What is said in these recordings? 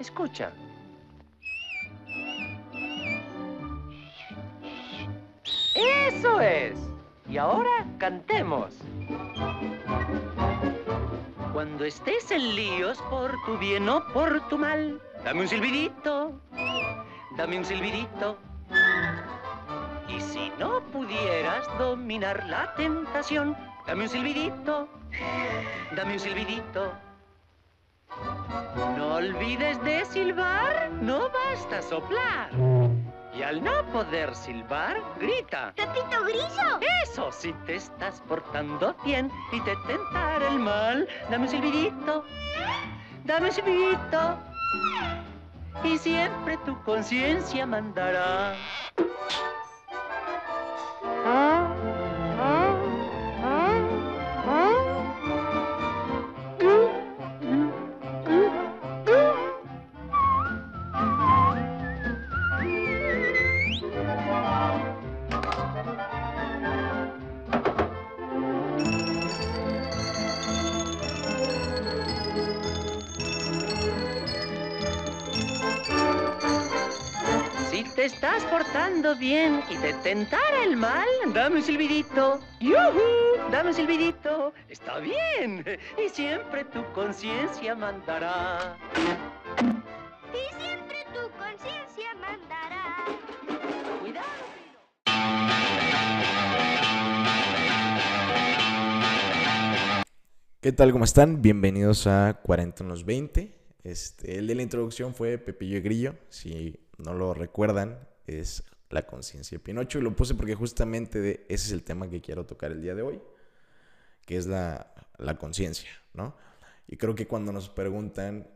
Escucha. Eso es. Y ahora cantemos. Cuando estés en líos por tu bien o por tu mal, dame un silbidito, dame un silbidito. Y si no pudieras dominar la tentación, dame un silbidito, dame un silbidito. No olvides de silbar, no basta soplar. Y al no poder silbar, grita. ¡Pepito Grillo! Eso, si te estás portando bien y te tentara el mal, dame un silbidito, dame un silbidito. Y siempre tu conciencia mandará. Bien y te tentara el mal, dame un silbidito. ¡Yujú! Dame un silbidito. Está bien. Y siempre tu conciencia mandará. Y siempre tu conciencia mandará. Cuidado. ¿Qué tal? ¿Cómo están? Bienvenidos a 40 en los 20. Este, el de la introducción fue Pepillo y Grillo. Si no lo recuerdan, es la conciencia de Pinocho. Y lo puse porque justamente de- ese es el tema que quiero tocar el día de hoy, que es la, la conciencia, ¿no? Y creo que cuando nos preguntan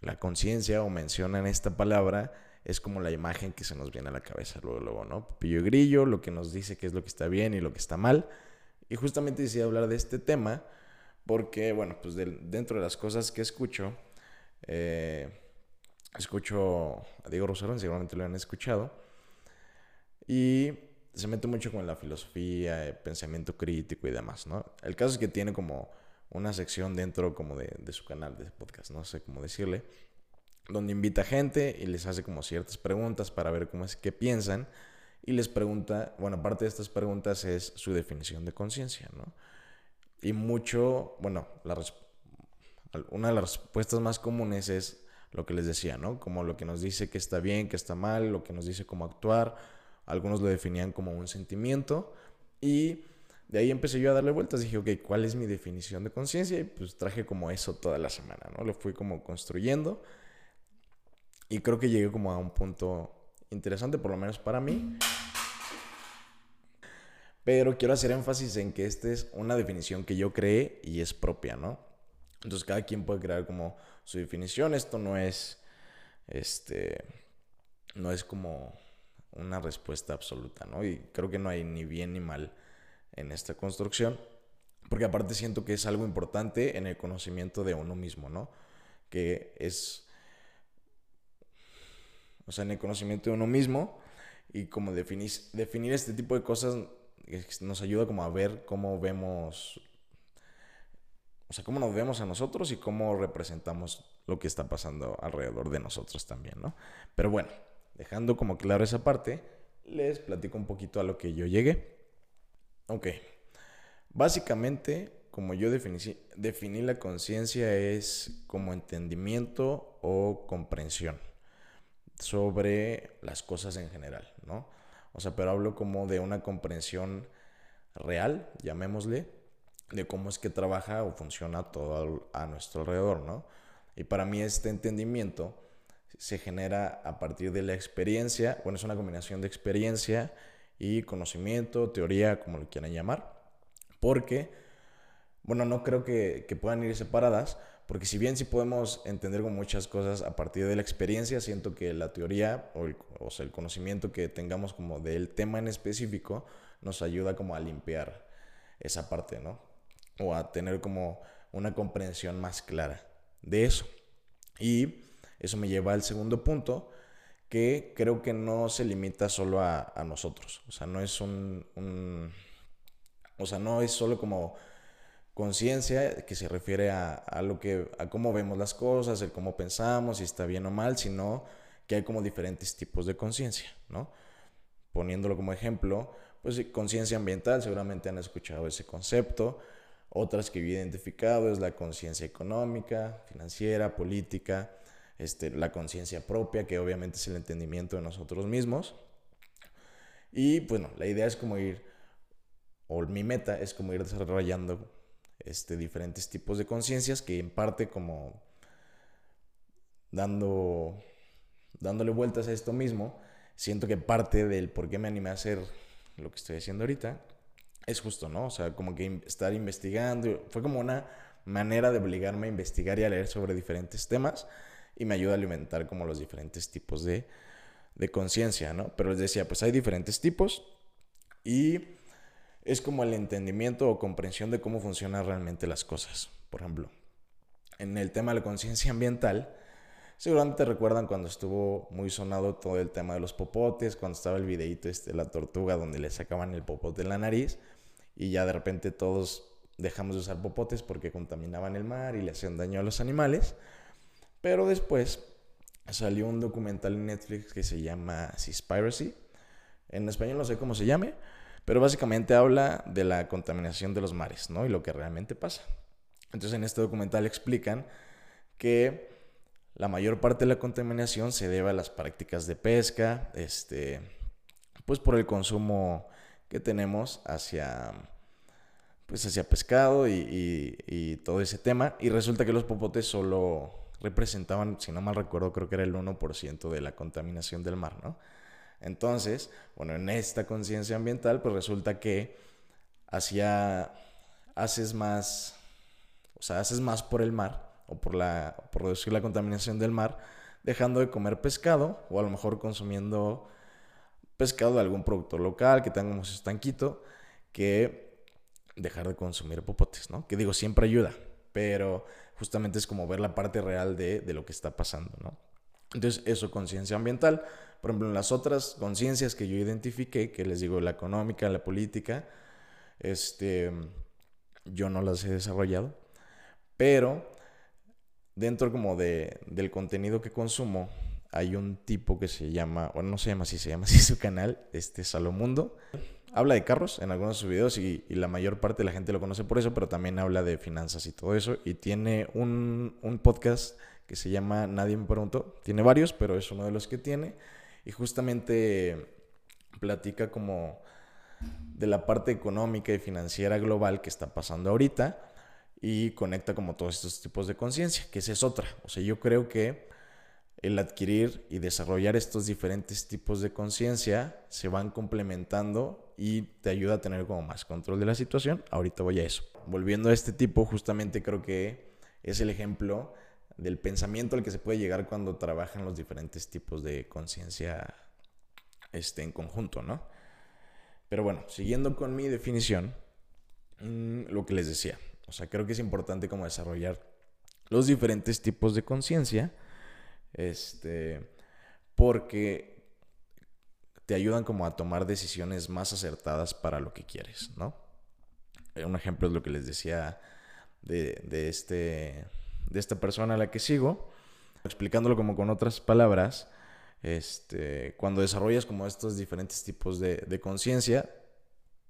la conciencia o mencionan esta palabra, es como la imagen que se nos viene a la cabeza luego, luego, ¿no? Pepillo y Grillo, lo que nos dice qué es lo que está bien y lo que está mal. Y justamente decidí hablar de este tema porque, bueno, pues del- dentro de las cosas que escucho, eh, escucho a Diego Rosarín, seguramente lo han escuchado, y se mete mucho con la filosofía, el pensamiento crítico y demás, ¿no? El caso es que tiene como una sección dentro como de, de su canal de podcast, no sé cómo decirle, donde invita gente y les hace como ciertas preguntas para ver cómo es que piensan y les pregunta, bueno, aparte de estas preguntas es su definición de conciencia, ¿no? Y mucho, bueno, la una de las respuestas más comunes es lo que les decía, ¿no? Como lo que nos dice que está bien, que está mal, lo que nos dice cómo actuar. Algunos lo definían como un sentimiento. Y de ahí empecé yo a darle vueltas. Dije, ok, ¿cuál es mi definición de conciencia? Y pues traje como eso toda la semana, ¿no? Lo fui como construyendo. Y creo que llegué como a un punto interesante, por lo menos para mí. Pero quiero hacer énfasis en que esta es una definición que yo creé y es propia, ¿no? Entonces cada quien puede crear como su definición. Esto no es, este, no es como una respuesta absoluta, ¿no? Y creo que no hay ni bien ni mal en esta construcción. Porque aparte siento que es algo importante en el conocimiento de uno mismo, ¿no? Que es, o sea, en el conocimiento de uno mismo y como definir, definir este tipo de cosas nos ayuda como a ver cómo vemos, o sea, cómo nos vemos a nosotros y cómo representamos lo que está pasando alrededor de nosotros también, ¿no? Pero bueno, dejando como claro esa parte, les platico un poquito a lo que yo llegué. Ok, básicamente, como yo definí, definí la conciencia es como entendimiento o comprensión sobre las cosas en general, ¿no? O sea, pero hablo como de una comprensión real, llamémosle, de cómo es que trabaja o funciona todo a nuestro alrededor, ¿no? Y para mí este entendimiento se genera a partir de la experiencia, bueno, es una combinación de experiencia y conocimiento, teoría, como lo quieran llamar, porque, bueno, no creo que, que puedan ir separadas, porque si bien sí podemos entender como muchas cosas a partir de la experiencia, siento que la teoría o, el, o sea, el conocimiento que tengamos como del tema en específico nos ayuda como a limpiar esa parte, ¿no? O a tener como una comprensión más clara de eso. Y eso me lleva al segundo punto, que creo que no se limita solo a, nosotros. O sea, no es un, O sea, no es solo como conciencia que se refiere a, a, lo que, a cómo vemos las cosas, el cómo pensamos, si está bien o mal, sino que hay como diferentes tipos de conciencia, ¿no? Poniéndolo como ejemplo, pues conciencia ambiental, seguramente han escuchado ese concepto. Otras que he identificado es la conciencia económica, financiera, política, este, la conciencia propia, que obviamente es el entendimiento de nosotros mismos. Y bueno, la idea es como ir, o mi meta es como ir desarrollando este, diferentes tipos de conciencias que en parte como dando, dándole vueltas a esto mismo, siento que parte del por qué me animé a hacer lo que estoy haciendo ahorita es justo, ¿no? O sea, como que estar investigando, fue como una manera de obligarme a investigar y a leer sobre diferentes temas y me ayuda a alimentar como los diferentes tipos de, de conciencia, ¿no? Pero les decía, pues hay diferentes tipos y es como el entendimiento o comprensión de cómo funcionan realmente las cosas. Por ejemplo, en el tema de la conciencia ambiental, seguramente recuerdan cuando estuvo muy sonado todo el tema de los popotes, cuando estaba el videíto este de la tortuga donde le sacaban el popote de la nariz y ya de repente todos dejamos de usar popotes porque contaminaban el mar y le hacían daño a los animales. Pero después salió un documental en Netflix que se llama Seaspiracy. En español no sé cómo se llame, pero básicamente habla de la contaminación de los mares, ¿no? Y lo que realmente pasa. Entonces en este documental explican que la mayor parte de la contaminación se debe a las prácticas de pesca, este, pues por el consumo que tenemos hacia, pues hacia pescado y, y, todo ese tema. Y resulta que los popotes solo representaban, si no mal recuerdo, creo que era el 1% de la contaminación del mar, ¿no? Entonces, bueno, en esta conciencia ambiental, pues resulta que hacía, haces más, o sea, haces más por el mar o por, la, por reducir la contaminación del mar, dejando de comer pescado o a lo mejor consumiendo pescado de algún productor local que tengamos estanquito, que dejar de consumir popotes, ¿no? Que digo, siempre ayuda, pero justamente es como ver la parte real de, de lo que está pasando, ¿no? Entonces, eso, conciencia ambiental. Por ejemplo, en las otras conciencias que yo identifiqué, que les digo, la económica, la política, este, yo no las he desarrollado, pero dentro como de, del contenido que consumo, hay un tipo que se llama, o no se llama así, se llama así su canal, este Salomundo. Habla de carros en algunos de sus videos y, la mayor parte de la gente lo conoce por eso, pero también habla de finanzas y todo eso. Y tiene un, un podcast que se llama Nadie me preguntó. Tiene varios, pero es uno de los que tiene. Y justamente platica como de la parte económica y financiera global que está pasando ahorita y conecta como todos estos tipos de conciencia, que esa es otra. O sea, yo creo que el adquirir y desarrollar estos diferentes tipos de conciencia se van complementando y te ayuda a tener como más control de la situación. Ahorita voy a eso. Volviendo a este tipo, justamente creo que es el ejemplo del pensamiento al que se puede llegar cuando trabajan los diferentes tipos de conciencia este, en conjunto, ¿no? Pero bueno, siguiendo con mi definición, mm, lo que les decía, o sea, creo que es importante como desarrollar los diferentes tipos de conciencia este, porque te ayudan como a tomar decisiones más acertadas para lo que quieres, ¿no? Eh, un ejemplo es lo que les decía de, de, este, de esta persona a la que sigo, explicándolo como con otras palabras, este, cuando desarrollas como estos diferentes tipos de, de conciencia,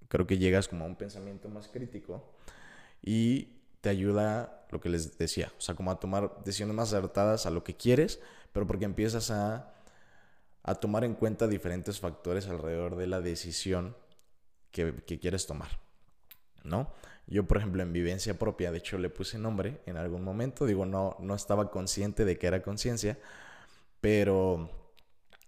creo que llegas como a un pensamiento más crítico y te ayuda, lo que les decía, o sea, como a tomar decisiones más acertadas a lo que quieres, pero porque empiezas a, a tomar en cuenta diferentes factores alrededor de la decisión que, que quieres tomar, ¿no? Yo, por ejemplo, en vivencia propia, de hecho, le puse nombre en algún momento, digo, no, no estaba consciente de que era conciencia, pero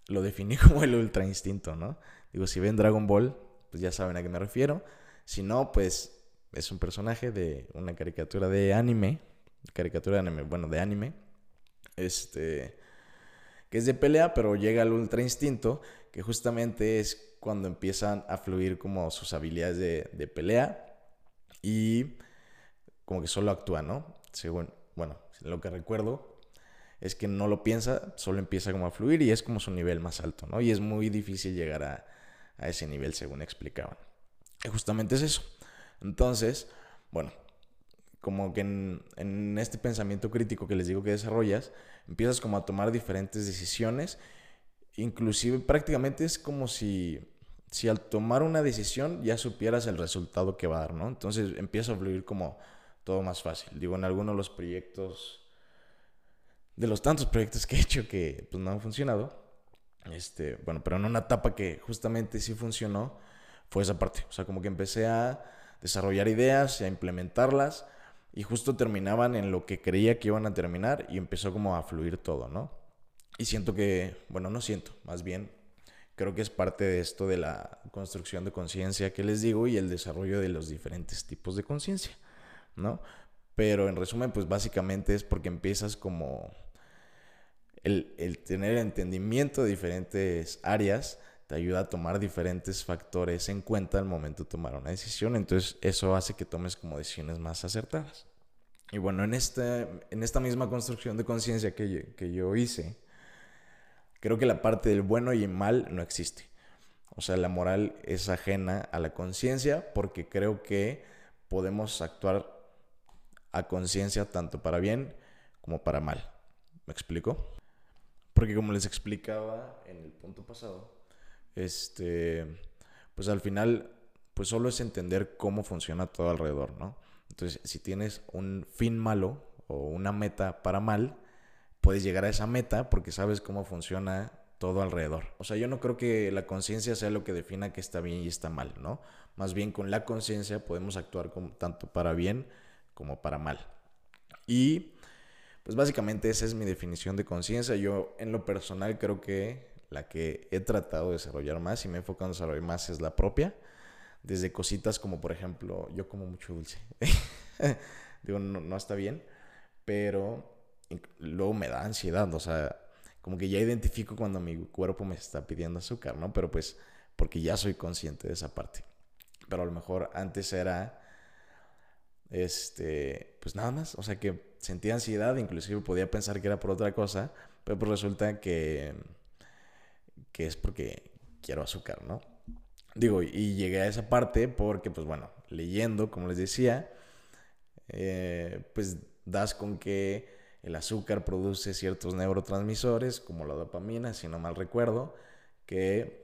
lo definí como el ultra instinto, ¿no? Digo, si ven Dragon Ball, pues ya saben a qué me refiero. Si no, pues es un personaje de una caricatura de anime, caricatura de anime, bueno, de anime, este, que es de pelea, pero llega al ultra instinto, que justamente es cuando empiezan a fluir como sus habilidades de, de pelea y como que solo actúa, ¿no? Según, bueno, lo que recuerdo es que no lo piensa, solo empieza como a fluir y es como su nivel más alto, ¿no? Y es muy difícil llegar a, a ese nivel, según explicaban. Y justamente es eso. Entonces, bueno, como que en, en este pensamiento crítico que les digo que desarrollas, empiezas como a tomar diferentes decisiones. Inclusive prácticamente es como si, si al tomar una decisión ya supieras el resultado que va a dar, ¿no? Entonces empieza a fluir como todo más fácil. Digo, en algunos de los proyectos, de los tantos proyectos que he hecho que pues, no han funcionado, este, bueno, pero en una etapa que justamente sí funcionó, fue esa parte. O sea, como que empecé a desarrollar ideas y a implementarlas y justo terminaban en lo que creía que iban a terminar y empezó como a fluir todo, ¿no? Y siento que, bueno, no siento, más bien creo que es parte de esto de la construcción de conciencia que les digo y el desarrollo de los diferentes tipos de conciencia, ¿no? Pero en resumen, pues básicamente es porque empiezas como el, el tener entendimiento de diferentes áreas te ayuda a tomar diferentes factores en cuenta al momento de tomar una decisión. Entonces eso hace que tomes como decisiones más acertadas. Y bueno, en, este, en esta misma construcción de conciencia que, que yo hice, creo que la parte del bueno y el mal no existe. O sea, la moral es ajena a la conciencia porque creo que podemos actuar a conciencia tanto para bien como para mal. ¿Me explico? Porque como les explicaba en el punto pasado, este, pues al final, pues solo es entender cómo funciona todo alrededor, ¿no? Entonces, si tienes un fin malo o una meta para mal, puedes llegar a esa meta porque sabes cómo funciona todo alrededor. O sea, yo no creo que la conciencia sea lo que defina que está bien y está mal, ¿no? Más bien con la conciencia podemos actuar tanto para bien como para mal. Y pues básicamente esa es mi definición de conciencia. Yo en lo personal creo que la que he tratado de desarrollar más y me he enfocado en desarrollar más es la propia. Desde cositas como, por ejemplo, yo como mucho dulce. Digo, no, está bien, pero luego me da ansiedad. O sea, como que ya identifico cuando mi cuerpo me está pidiendo azúcar, ¿no? Pero pues, porque ya soy consciente de esa parte. Pero a lo mejor antes era, este, pues nada más. O sea, que sentía ansiedad, inclusive podía pensar que era por otra cosa, pero pues resulta que que es porque quiero azúcar, ¿no? Digo, y llegué a esa parte porque, pues bueno, leyendo, como les decía, eh, pues das con que el azúcar produce ciertos neurotransmisores, como la dopamina, si no mal recuerdo, que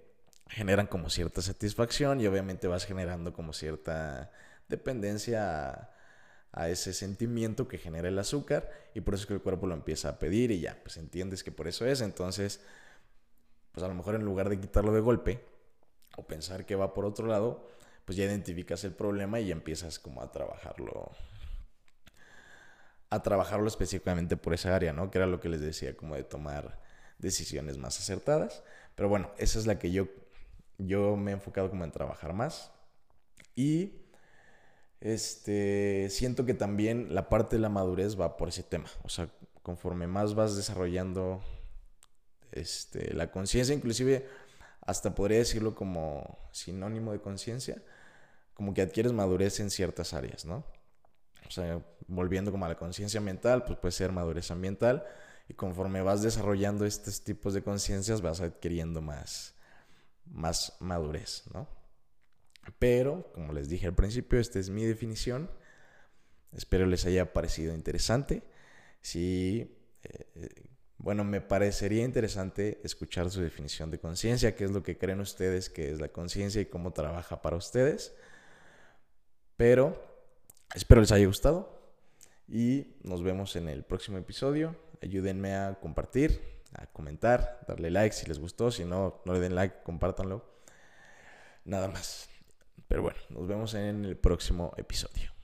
generan como cierta satisfacción y obviamente vas generando como cierta dependencia a, a, ese sentimiento que genera el azúcar y por eso es que el cuerpo lo empieza a pedir y ya, pues entiendes que por eso es, entonces pues a lo mejor en lugar de quitarlo de golpe o pensar que va por otro lado, pues ya identificas el problema y empiezas como a trabajarlo a trabajarlo específicamente por esa área, ¿no? Que era lo que les decía, como de tomar decisiones más acertadas. Pero bueno, esa es la que yo, yo me he enfocado como en trabajar más. Y este, siento que también la parte de la madurez va por ese tema. O sea, conforme más vas desarrollando este, la conciencia, inclusive hasta podría decirlo como sinónimo de conciencia, como que adquieres madurez en ciertas áreas, ¿no? O sea, volviendo como a la conciencia mental, pues puede ser madurez ambiental y conforme vas desarrollando estos tipos de conciencias vas adquiriendo más, más madurez, ¿no? Pero, como les dije al principio, esta es mi definición. Espero les haya parecido interesante. Si eh, bueno, me parecería interesante escuchar su definición de conciencia, qué es lo que creen ustedes que es la conciencia y cómo trabaja para ustedes. Pero espero les haya gustado y nos vemos en el próximo episodio. Ayúdenme a compartir, a comentar, darle like si les gustó, si no, no le den like, compártanlo. Nada más. Pero bueno, nos vemos en el próximo episodio.